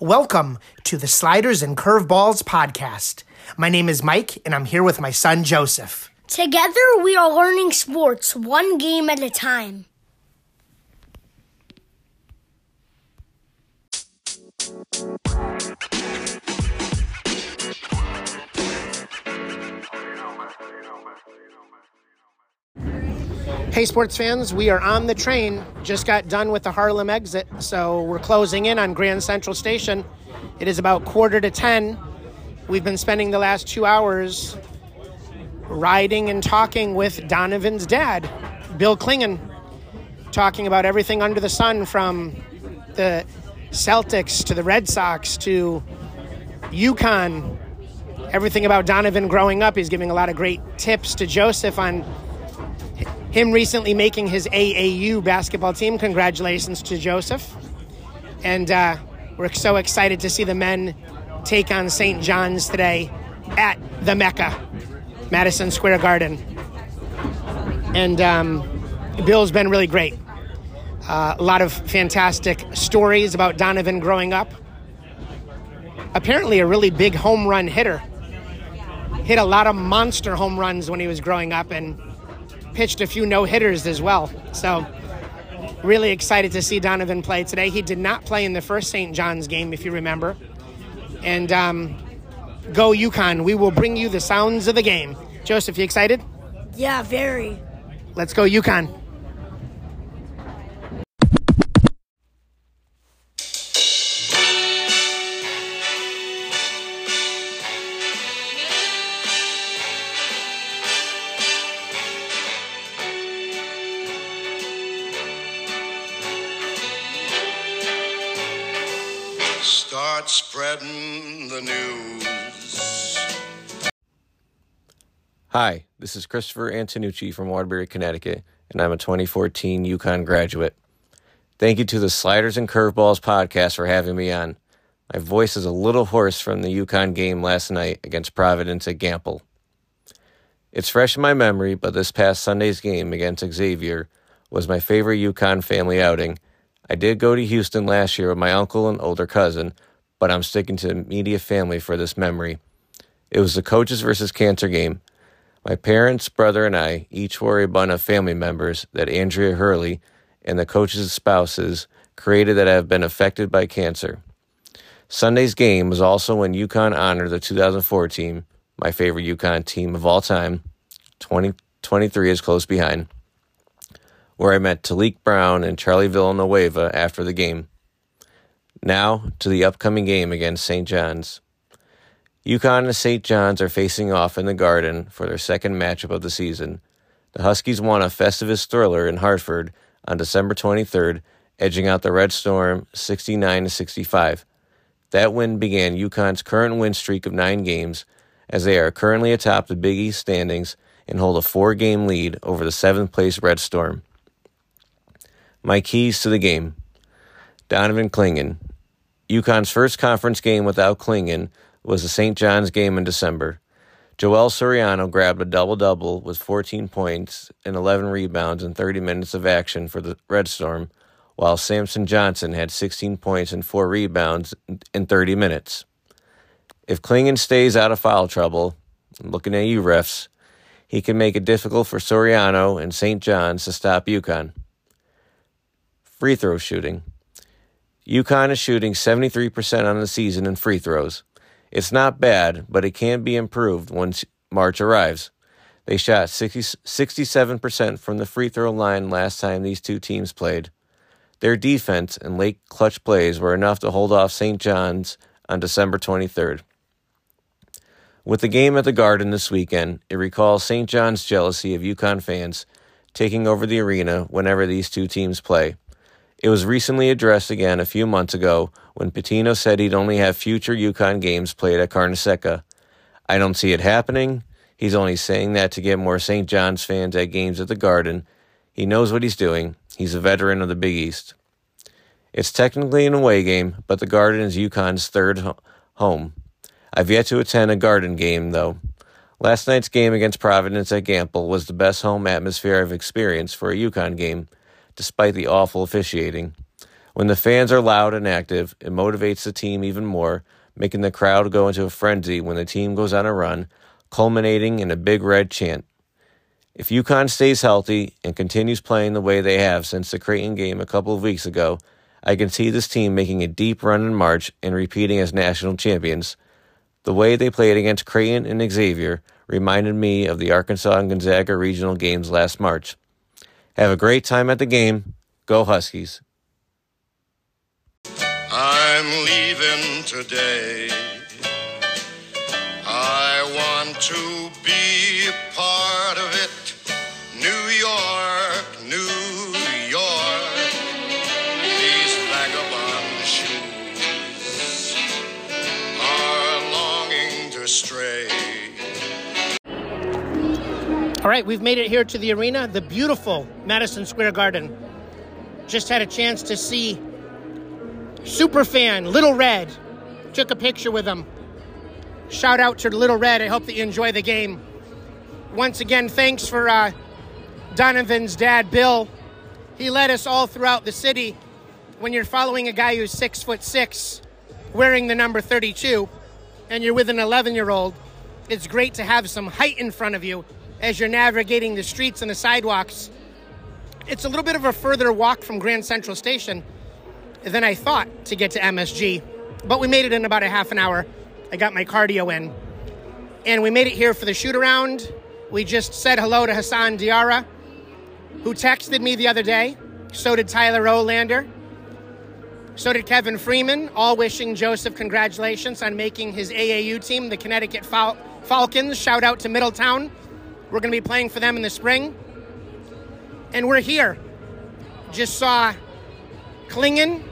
Welcome to the Sliders and Curveballs podcast. My name is Mike, and I'm here with my son Joseph. Together, we are learning sports one game at a time. Hey, sports fans, we are on the train. Just got done with the Harlem exit, so we're closing in on Grand Central Station. It is about quarter to 10. We've been spending the last two hours riding and talking with Donovan's dad, Bill Clingan, talking about everything under the sun from the Celtics to the Red Sox to UConn, everything about Donovan growing up. He's giving a lot of great tips to Joseph on him recently making his AAU basketball team. Congratulations to Joseph. And uh, we're so excited to see the men take on St. John's today at the Mecca, Madison Square Garden. And um, Bill's been really great. Uh, a lot of fantastic stories about Donovan growing up. Apparently, a really big home run hitter. Hit a lot of monster home runs when he was growing up and pitched a few no hitters as well. So, really excited to see Donovan play today. He did not play in the first St. John's game, if you remember. And um, go UConn. We will bring you the sounds of the game. Joseph, you excited? Yeah, very. Let's go UConn. Hi, this is Christopher Antonucci from Waterbury, Connecticut, and I'm a 2014 UConn graduate. Thank you to the Sliders and Curveballs podcast for having me on. My voice is a little hoarse from the UConn game last night against Providence at Gampel. It's fresh in my memory, but this past Sunday's game against Xavier was my favorite UConn family outing. I did go to Houston last year with my uncle and older cousin, but I'm sticking to media family for this memory. It was the coaches versus cancer game. My parents, brother, and I each wore a bun of family members that Andrea Hurley and the coaches' spouses created that have been affected by cancer. Sunday's game was also when UConn honored the 2004 team, my favorite UConn team of all time. 2023 is close behind, where I met Taliek Brown and Charlie Villanueva after the game. Now to the upcoming game against St. John's. UConn and St. John's are facing off in the Garden for their second matchup of the season. The Huskies won a Festivus thriller in Hartford on December 23rd, edging out the Red Storm 69 to 65. That win began UConn's current win streak of nine games, as they are currently atop the Big East standings and hold a four game lead over the seventh place Red Storm. My keys to the game Donovan Clingan. UConn's first conference game without Clingan was the St. John's game in December. Joel Soriano grabbed a double double with 14 points and 11 rebounds in 30 minutes of action for the Red Storm, while Samson Johnson had 16 points and 4 rebounds in 30 minutes. If Clingan stays out of foul trouble, I'm looking at you, refs, he can make it difficult for Soriano and St. John's to stop UConn. Free throw shooting. UConn is shooting 73% on the season in free throws. It's not bad, but it can be improved once March arrives. They shot 60, 67% from the free throw line last time these two teams played. Their defense and late clutch plays were enough to hold off St. John's on December 23rd. With the game at the Garden this weekend, it recalls St. John's jealousy of UConn fans taking over the arena whenever these two teams play. It was recently addressed again a few months ago when Pitino said he'd only have future UConn games played at Carnesecca. I don't see it happening. He's only saying that to get more St. John's fans at games at the Garden. He knows what he's doing. He's a veteran of the Big East. It's technically an away game, but the Garden is UConn's third ho- home. I've yet to attend a Garden game, though. Last night's game against Providence at Gampel was the best home atmosphere I've experienced for a UConn game, despite the awful officiating. When the fans are loud and active, it motivates the team even more, making the crowd go into a frenzy when the team goes on a run, culminating in a big red chant. If UConn stays healthy and continues playing the way they have since the Creighton game a couple of weeks ago, I can see this team making a deep run in March and repeating as national champions. The way they played against Creighton and Xavier reminded me of the Arkansas and Gonzaga regional games last March. Have a great time at the game. Go Huskies. I'm leaving today. I want to be part of it. Right, we've made it here to the arena, the beautiful Madison Square Garden. Just had a chance to see Superfan Little Red. Took a picture with him. Shout out to Little Red. I hope that you enjoy the game. Once again, thanks for uh, Donovan's dad, Bill. He led us all throughout the city. When you're following a guy who's six foot six, wearing the number 32, and you're with an 11 year old, it's great to have some height in front of you as you're navigating the streets and the sidewalks. It's a little bit of a further walk from Grand Central Station than I thought to get to MSG, but we made it in about a half an hour. I got my cardio in, and we made it here for the shoot around. We just said hello to Hassan Diarra, who texted me the other day. So did Tyler Olander. So did Kevin Freeman, all wishing Joseph congratulations on making his AAU team, the Connecticut Fal- Falcons. Shout out to Middletown. We're going to be playing for them in the spring. And we're here. Just saw Clingan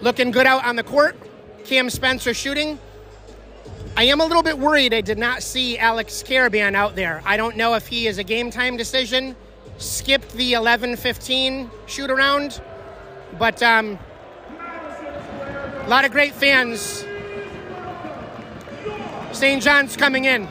looking good out on the court. Cam Spencer shooting. I am a little bit worried I did not see Alex Karaban out there. I don't know if he is a game time decision, skipped the 11 15 shoot around, but um, a lot of great fans. St. John's coming in.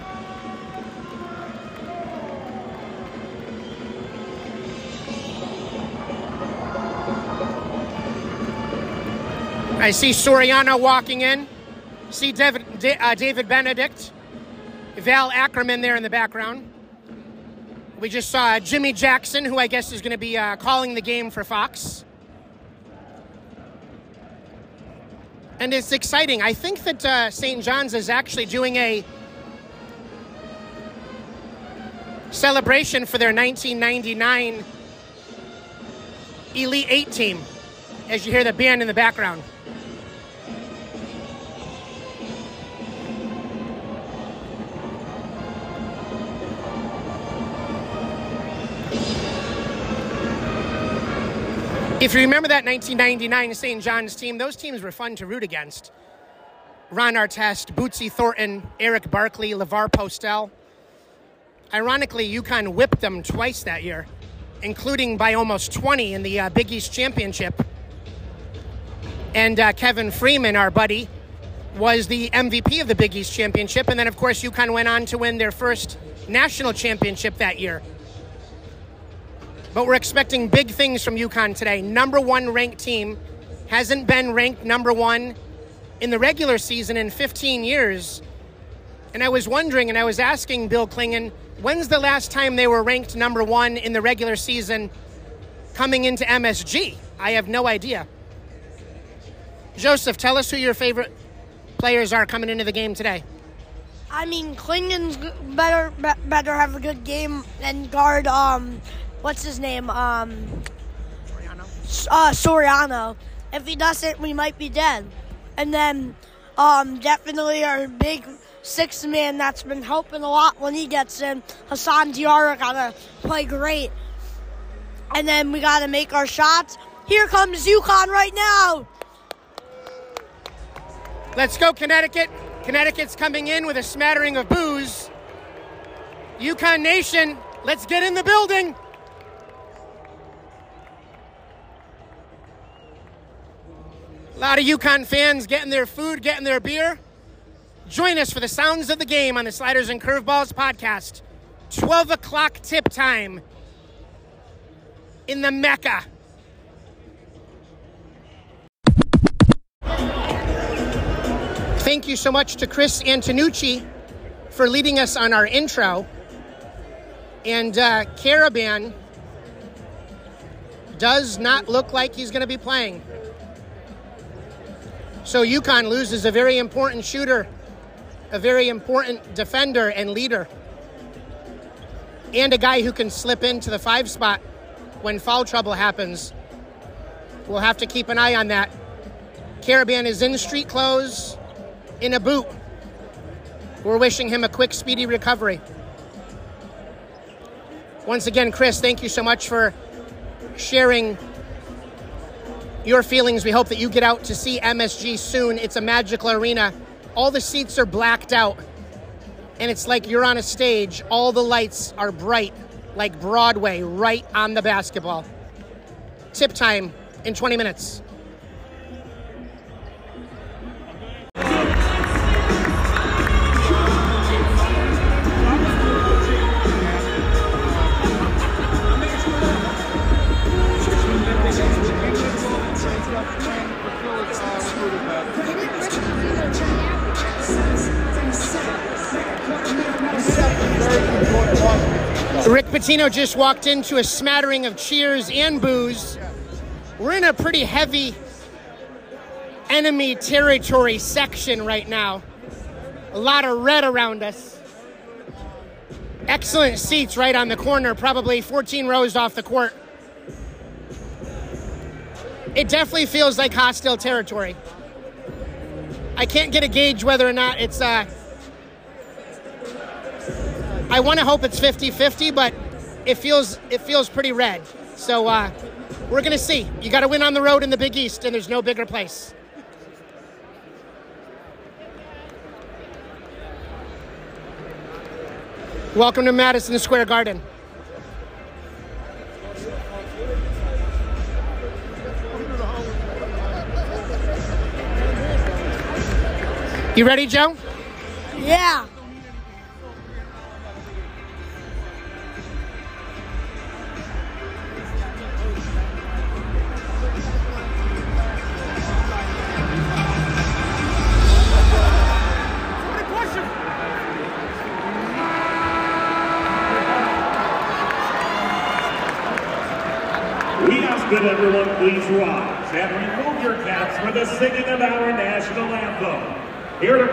I see Soriano walking in. See David, Da- uh, David Benedict, Val Ackerman there in the background. We just saw Jimmy Jackson, who I guess is going to be uh, calling the game for Fox. And it's exciting. I think that uh, St. John's is actually doing a celebration for their 1999 Elite Eight team, as you hear the band in the background. If you remember that 1999 St. John's team, those teams were fun to root against. Ron Artest, Bootsy Thornton, Erick Barkley, Lavor Postell. Ironically, UConn whipped them twice that year, including by almost 20 in the uh, Big East Championship. And uh, Kevin Freeman, our buddy, was the MVP of the Big East Championship. And then, of course, UConn went on to win their first national championship that year. But we're expecting big things from UConn today. Number one ranked team hasn't been ranked number one in the regular season in 15 years. And I was wondering, and I was asking Bill Clingan, when's the last time they were ranked number one in the regular season coming into MSG? I have no idea. Joseph, tell us who your favorite players are coming into the game today. I mean, Clingan's better be- better have a good game and guard. Um, what's his name? Um, S- uh, Soriano. If he doesn't, we might be dead. And then, um, definitely our big sixth man that's been helping a lot when he gets in. Hassan Diarra gotta play great. And then we gotta make our shots. Here comes UConn right now. Let's go, Connecticut. Connecticut's coming in with a smattering of boos. UConn Nation, let's get in the building. lot of UConn fans getting their food, getting their beer. Join us for the sounds of the game on the Sliders and Curveballs podcast. 12 o'clock tip time in the Mecca. Thank you so much to Chris Antonucci for leading us on our intro. And uh, Karaban does not look like he's going to be playing. So UConn loses a very important shooter, a very important defender and leader, and a guy who can slip into the five spot when foul trouble happens. We'll have to keep an eye on that. Karaban is in street clothes, in a boot. We're wishing him a quick, speedy recovery. Once again, Chris, thank you so much for sharing your feelings. We hope that you get out to see MSG soon. It's a magical arena. All the seats are blacked out, and it's like you're on a stage. All the lights are bright, like Broadway, right on the basketball. Tip time in 20 minutes. Rick Pitino just walked into a smattering of cheers and boos. We're in a pretty heavy enemy territory section right now. A lot of red around us. Excellent seats right on the corner, probably 14 rows off the court. It definitely feels like hostile territory. I can't get a gauge whether or not it's uh, I want to hope it's 50-50, but it feels it feels pretty red. So uh, we're gonna see. You got to win on the road in the Big East, and there's no bigger place. Welcome to Madison Square Garden. You ready, Joe? Yeah.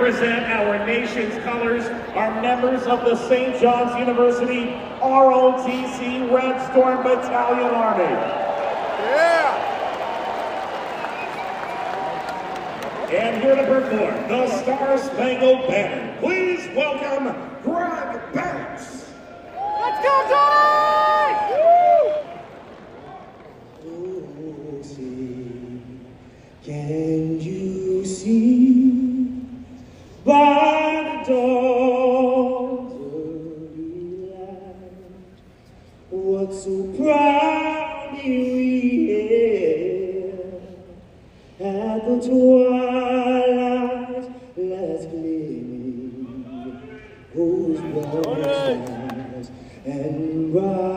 Here to present our nation's colors are members of the St. John's University ROTC Red Storm Battalion Army. Yeah! And here to perform the Star Spangled Banner, please welcome Greg Banks. Let's go, guys! Oh, see, can you see by the dawn's early light what so proudly we hailed at the last gleaming, whose stars and bright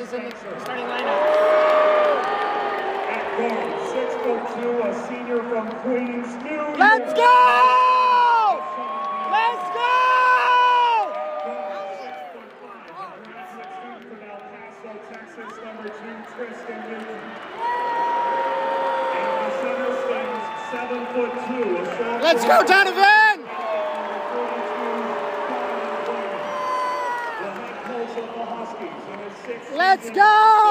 is in the starting lineup. At guard, six foot two, a senior from Queens, New York. Let's go! Let's go! Texas, number two, Tristan Newton. And the center stands foot two. Let's go, Donovan! The head coach of the Huskies in his sixth Let's go!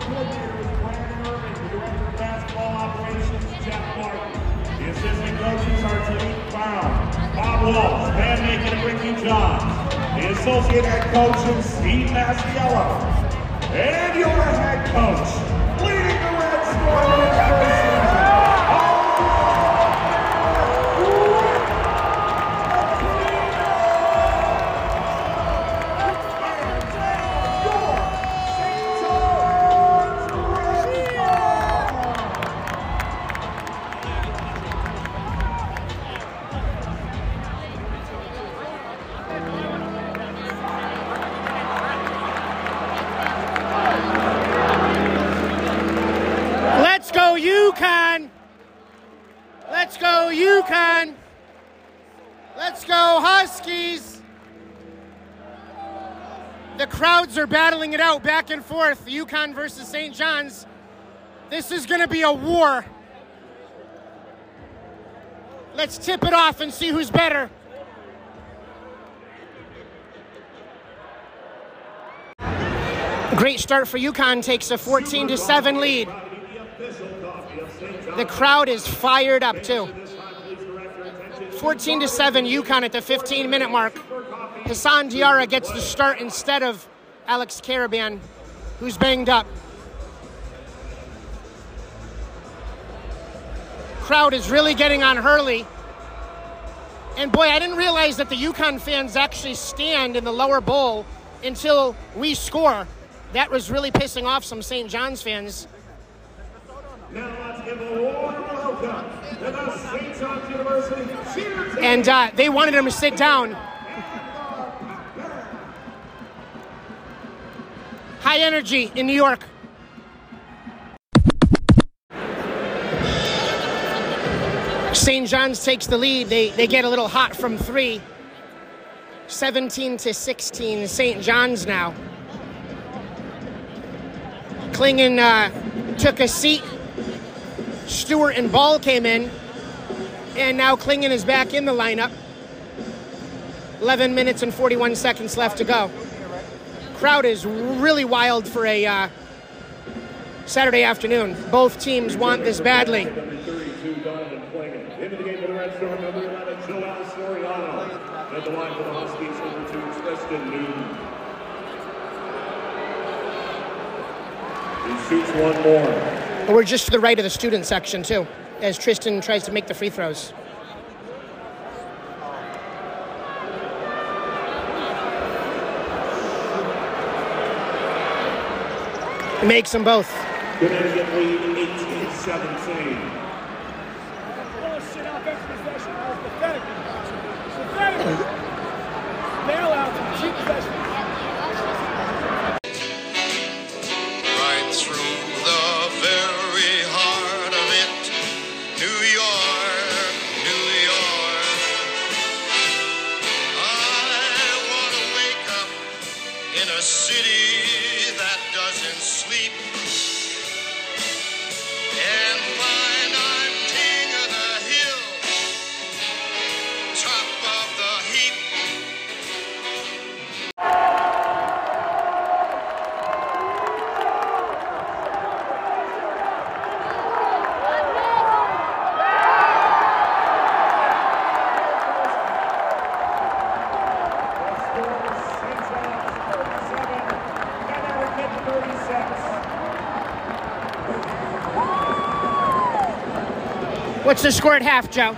Brandon Irving. The director of basketball operations, Martin. The assistant coaches are Tariq Brown, Bob Walsh, Van and Ricky Johns. The associate head coach is Steve Masiello. And your head coach, leading the Red Storm out back and forth. UConn versus St. John's. This is going to be a war. Let's tip it off and see who's better. Great start for UConn takes a 14 to 7 lead. The crowd is fired up too. 14 to 7 UConn at the 15 minute mark. Hassan Diarra gets the start instead of Alex Karaban, who's banged up. Crowd is really getting on Hurley. And boy, I didn't realize that the UConn fans actually stand in the lower bowl until we score. That was really pissing off some St. John's fans. And uh, they wanted him to sit down. High energy in New York. St. John's takes the lead. They, they get a little hot from three. 17 to 16, St. John's now. Clingan uh, took a seat. Stewart and Ball came in, and now Clingan is back in the lineup. 11 minutes and 41 seconds left to go. Crowd is really wild for a uh, Saturday afternoon. Both teams want this badly. Number 32, Donovan Clingan. Into the game for the Red Storm, number 11, Joel Soriano. At the line for the Huskies, number 2, Tristan Newton. He shoots one more. But we're just to the right of the student section, too, as Tristan tries to make the free throws. Makes them both. What's the score at half, Joe?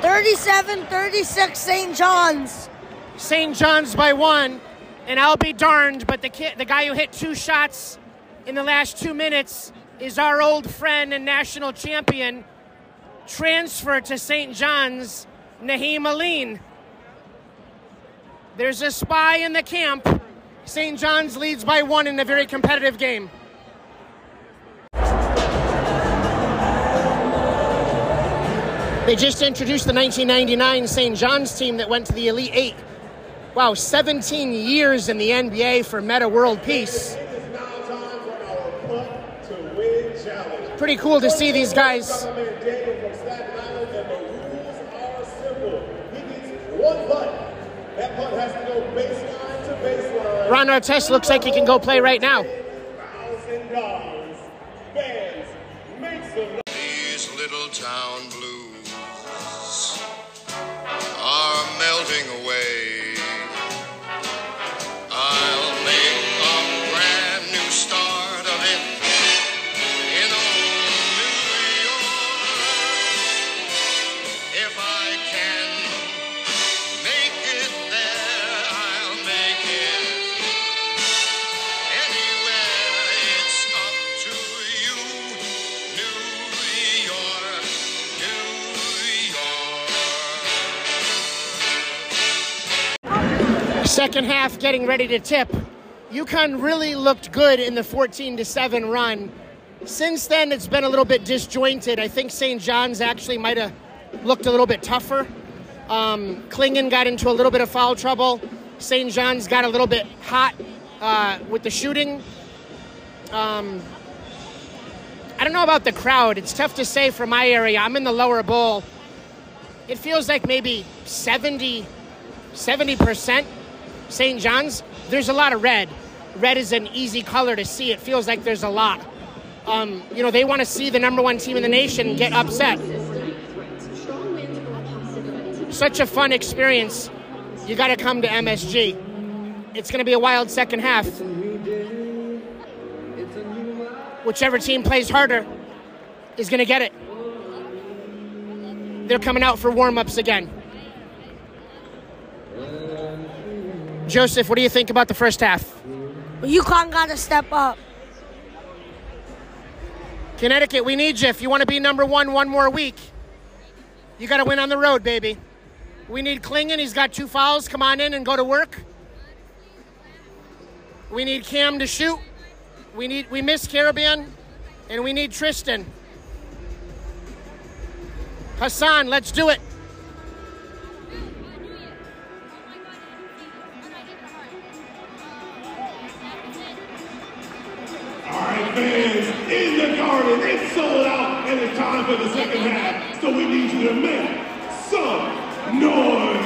37 36 St. John's. St. John's by one, and I'll be darned, but the kid, the guy who hit two shots in the last two minutes is our old friend and national champion, transferred to St. John's, Nahiem Alleyne. There's a spy in the camp. St. John's leads by one in a very competitive game. They just introduced the 1999 St. John's team that went to the Elite Eight. Wow, 17 years in the NBA for Metta World Peace. Pretty cool to see these guys. Ron Artest looks like he can go play right now. These little town blues are melting away. Second half getting ready to tip. UConn really looked good in the 14 to 7 run. Since then, it's been a little bit disjointed. I think St. John's actually might have looked a little bit tougher. Um, Clingan got into a little bit of foul trouble. St. John's got a little bit hot uh, with the shooting. Um, I don't know about the crowd. It's tough to say from my area. I'm in the lower bowl. It feels like maybe 70, 70% St. John's. There's a lot of red. Red is an easy color to see. It feels like there's a lot. Um, you know, they want to see the number one team in the nation get upset. Such a fun experience. You got to come to MSG. It's going to be a wild second half. Whichever team plays harder is going to get it. They're coming out for warm ups again. Joseph, what do you think about the first half? UConn got to step up. Connecticut, we need you. If you want to be number one one more week, you got to win on the road, baby. We need Clingan. He's got two fouls. Come on in and go to work. We need Cam to shoot. We need we miss Karaban, and we need Tristan. Hassan, let's do it. All right, fans in the garden. It's sold out, and it's time for the second half. So we need you to make some noise.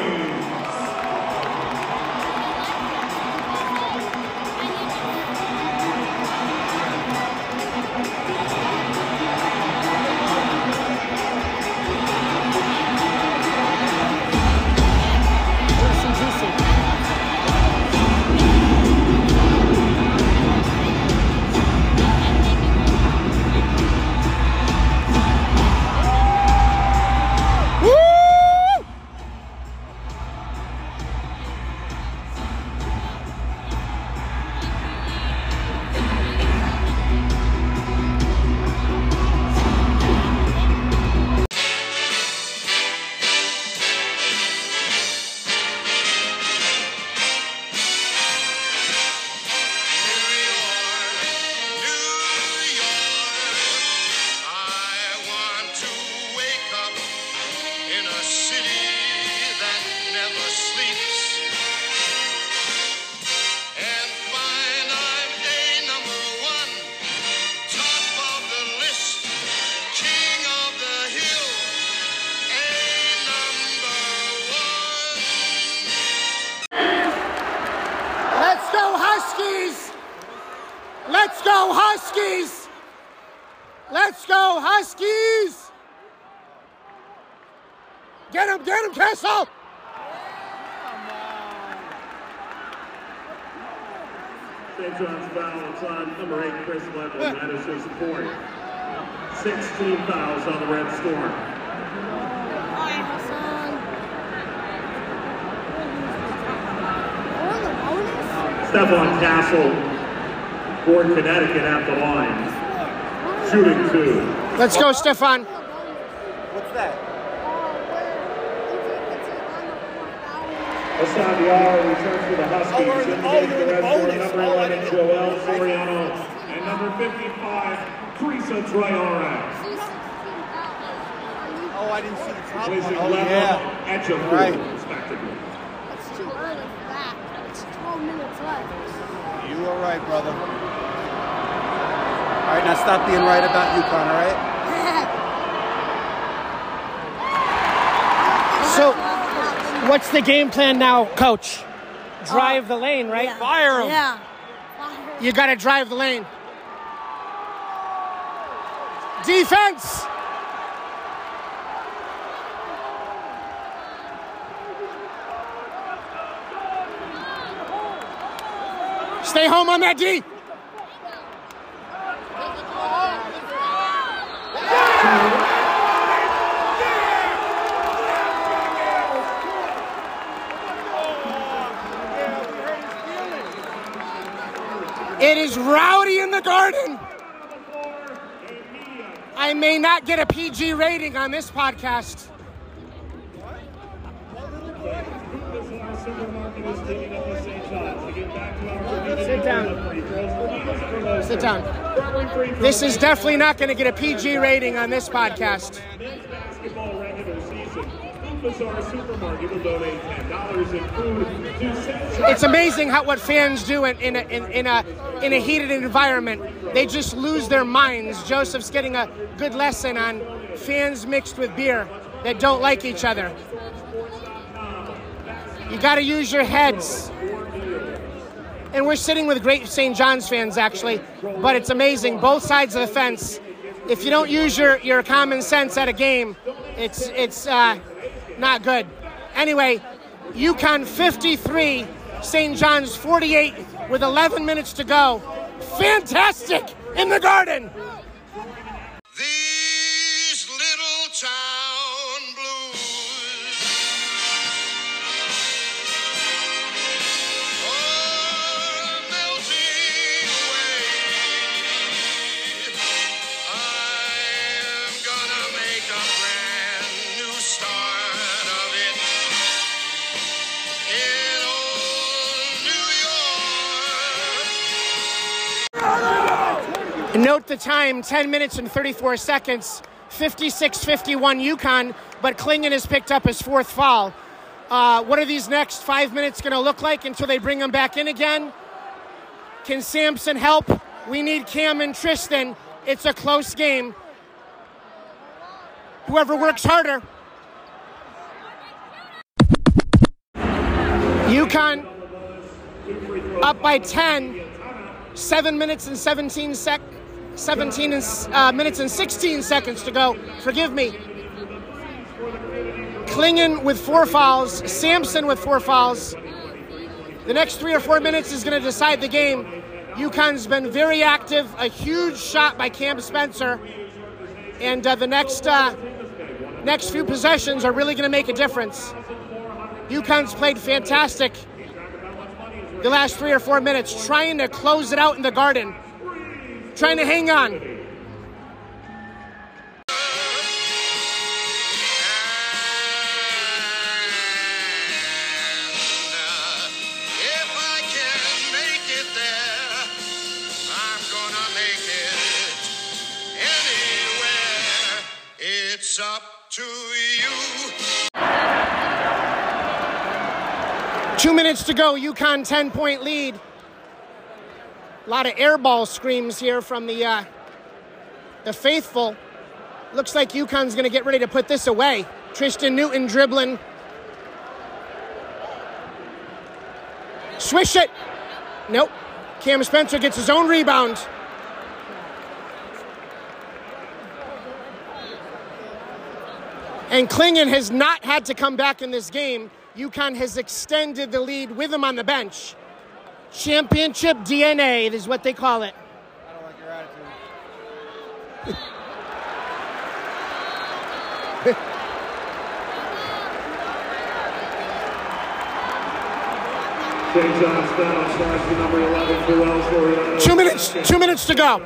St. John's foul. It's on number eight, Chris Level. That is his fourth. 16 fouls on the Red Storm. Stephon Castle for Connecticut at the line. Shooting two. Let's go, Stephon. What's that? Hassan Diarra returns for the Huskies. Oh, we're in the- In oh, the you're in the bonus. number Oh, I 11, didn't know. Joel Soriano. And number 55, Drissa Traore. Oh, I didn't see the top one. Placing Oh, Level yeah. and Jafour, Right. respectively. It's too early for that. It's 12 minutes left. You are right, brother. All right, now stop being right about UConn, all right? So, what's the game plan now, coach? Drive uh, the lane, right? Fire 'em. Yeah. You got to drive the lane. Defense! Stay home on that D. rowdy in the garden. I may not get a PG rating on this podcast. Bazaar Supermarket is taking up the St. John's. To get back to our community, Sit down. the free throws. Sit down. Berkeley free throws. This is definitely not going to get a PG rating on this podcast. Men's basketball regular season. Food Bazaar Supermarket will donate $10 in food to St. John's. It's amazing how what fans do in, in, a, in, in a in a heated environment. They just lose their minds. Joseph's getting a good lesson on fans mixed with beer that don't like each other. You got to use your heads. And we're sitting with great St. John's fans actually, but it's amazing both sides of the fence. If you don't use your, your common sense at a game, it's it's uh, not good. Anyway, UConn 53, St. John's 48 with 11 minutes to go. Fantastic in the garden. The time 10 minutes and 34 seconds. 56 51 UConn, but Clingan has picked up his fourth foul. Uh, what are these next five minutes going to look like until they bring him back in again? Can Samson help? We need Cam and Tristan. It's a close game. Whoever works harder. UConn up by 10, 7 minutes and 17 sec 17 and, uh, minutes and 16 seconds to go. Forgive me. Clingan with four fouls, Samson with four fouls. The next three or four minutes is going to decide the game. UConn's been very active. A huge shot by Cam Spencer, and uh, the next uh, next few possessions are really going to make a difference. UConn's played fantastic the last three or four minutes, trying to close it out in the garden, trying to hang on. Two minutes to go, UConn 10 point lead. A lot of airball screams here from the, uh, the faithful. Looks like UConn's going to get ready to put this away. Tristan Newton dribbling. Swish it. Nope. Cam Spencer gets his own rebound. And Clingan has not had to come back in this game. UConn has extended the lead with him on the bench. Championship DNA is what they call it. St. John's down, starts the number 11 for Wells Two minutes, two minutes to go.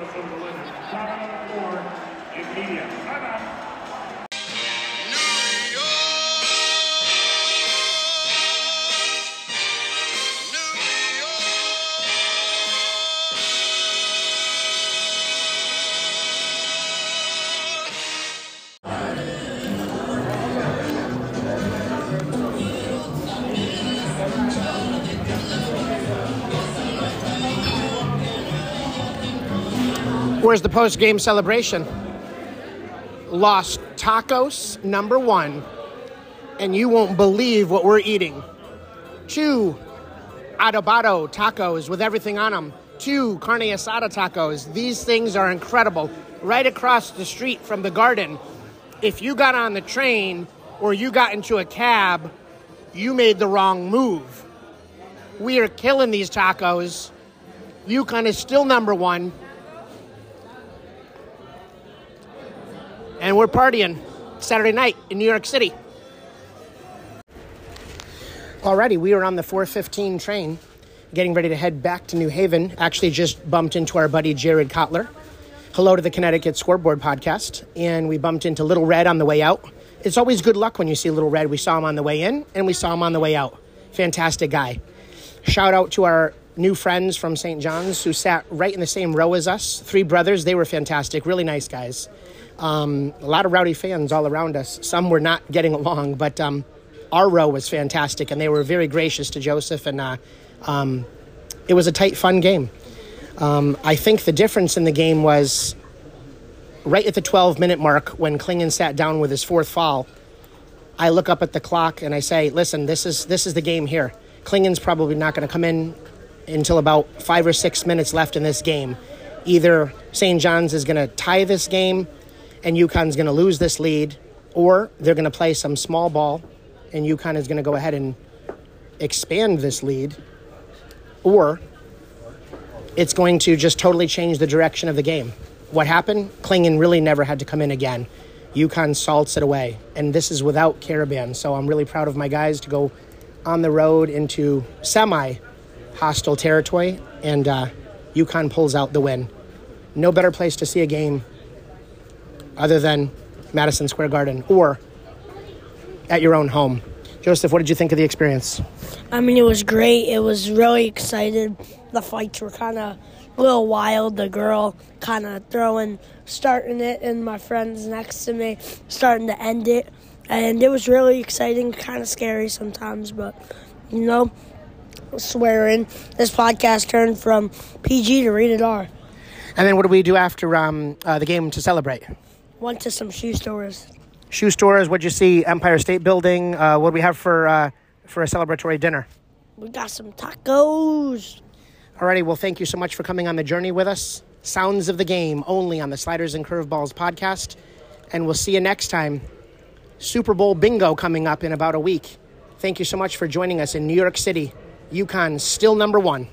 Where's the post game celebration? Los tacos, number one, and you won't believe what we're eating. Two adobado tacos with everything on them. Two carne asada tacos. These things are incredible. Right across the street from the garden. If you got on the train or you got into a cab, you made the wrong move. We are killing these tacos. UConn is still number one. And we're partying Saturday night in New York City. Already, we are on the 415 train, getting ready to head back to New Haven. Actually, just bumped into our buddy Jared Kotler. Hello to the Connecticut Scoreboard podcast, and we bumped into Little Red on the way out. It's always good luck when you see Little Red. We saw him on the way in, and we saw him on the way out. Fantastic guy. Shout out to our new friends from St. John's who sat right in the same row as us. Three brothers. They were fantastic. Really nice guys. Um, a lot of rowdy fans all around us. Some were not getting along, but um, our row was fantastic, and they were very gracious to Joseph, and uh, um, it was a tight, fun game. Um, I think the difference in the game was right at the 12 minute mark when Clingan sat down with his fourth foul. I look up at the clock and I say, "Listen, this is this is the game here. Clingan's probably not going to come in until about five or six minutes left in this game. Either St. John's is going to tie this game and UConn's going to lose this lead, or they're going to play some small ball and UConn is going to go ahead and expand this lead, or it's going to just totally change the direction of the game. What happened? Clingan really never had to come in again. UConn salts it away, and this is without Karaban. So I'm really proud of my guys to go on the road into semi hostile territory, and uh, UConn pulls out the win. No better place to see a game other than Madison Square Garden or at your own home. Joseph, what did you think of the experience? I mean, it was great. It was really excited. The fights were kind of a little wild. The girl kind of throwing, starting it, and my friends next to me starting to end it. And it was really exciting, kind of scary sometimes, but you know, swearing. This podcast turned from PG to rated R. And then what do we do after um, uh, the game to celebrate? Went to some shoe stores. Shoe stores. What'd you see? Empire State Building. Uh, what do we have for uh, for a celebratory dinner? We got some tacos. Alrighty. Well, thank you so much for coming on the journey with us. Sounds of the game only on the Sliders and Curveballs podcast, and we'll see you next time. Super Bowl bingo coming up in about a week. Thank you so much for joining us in New York City. UConn still number one.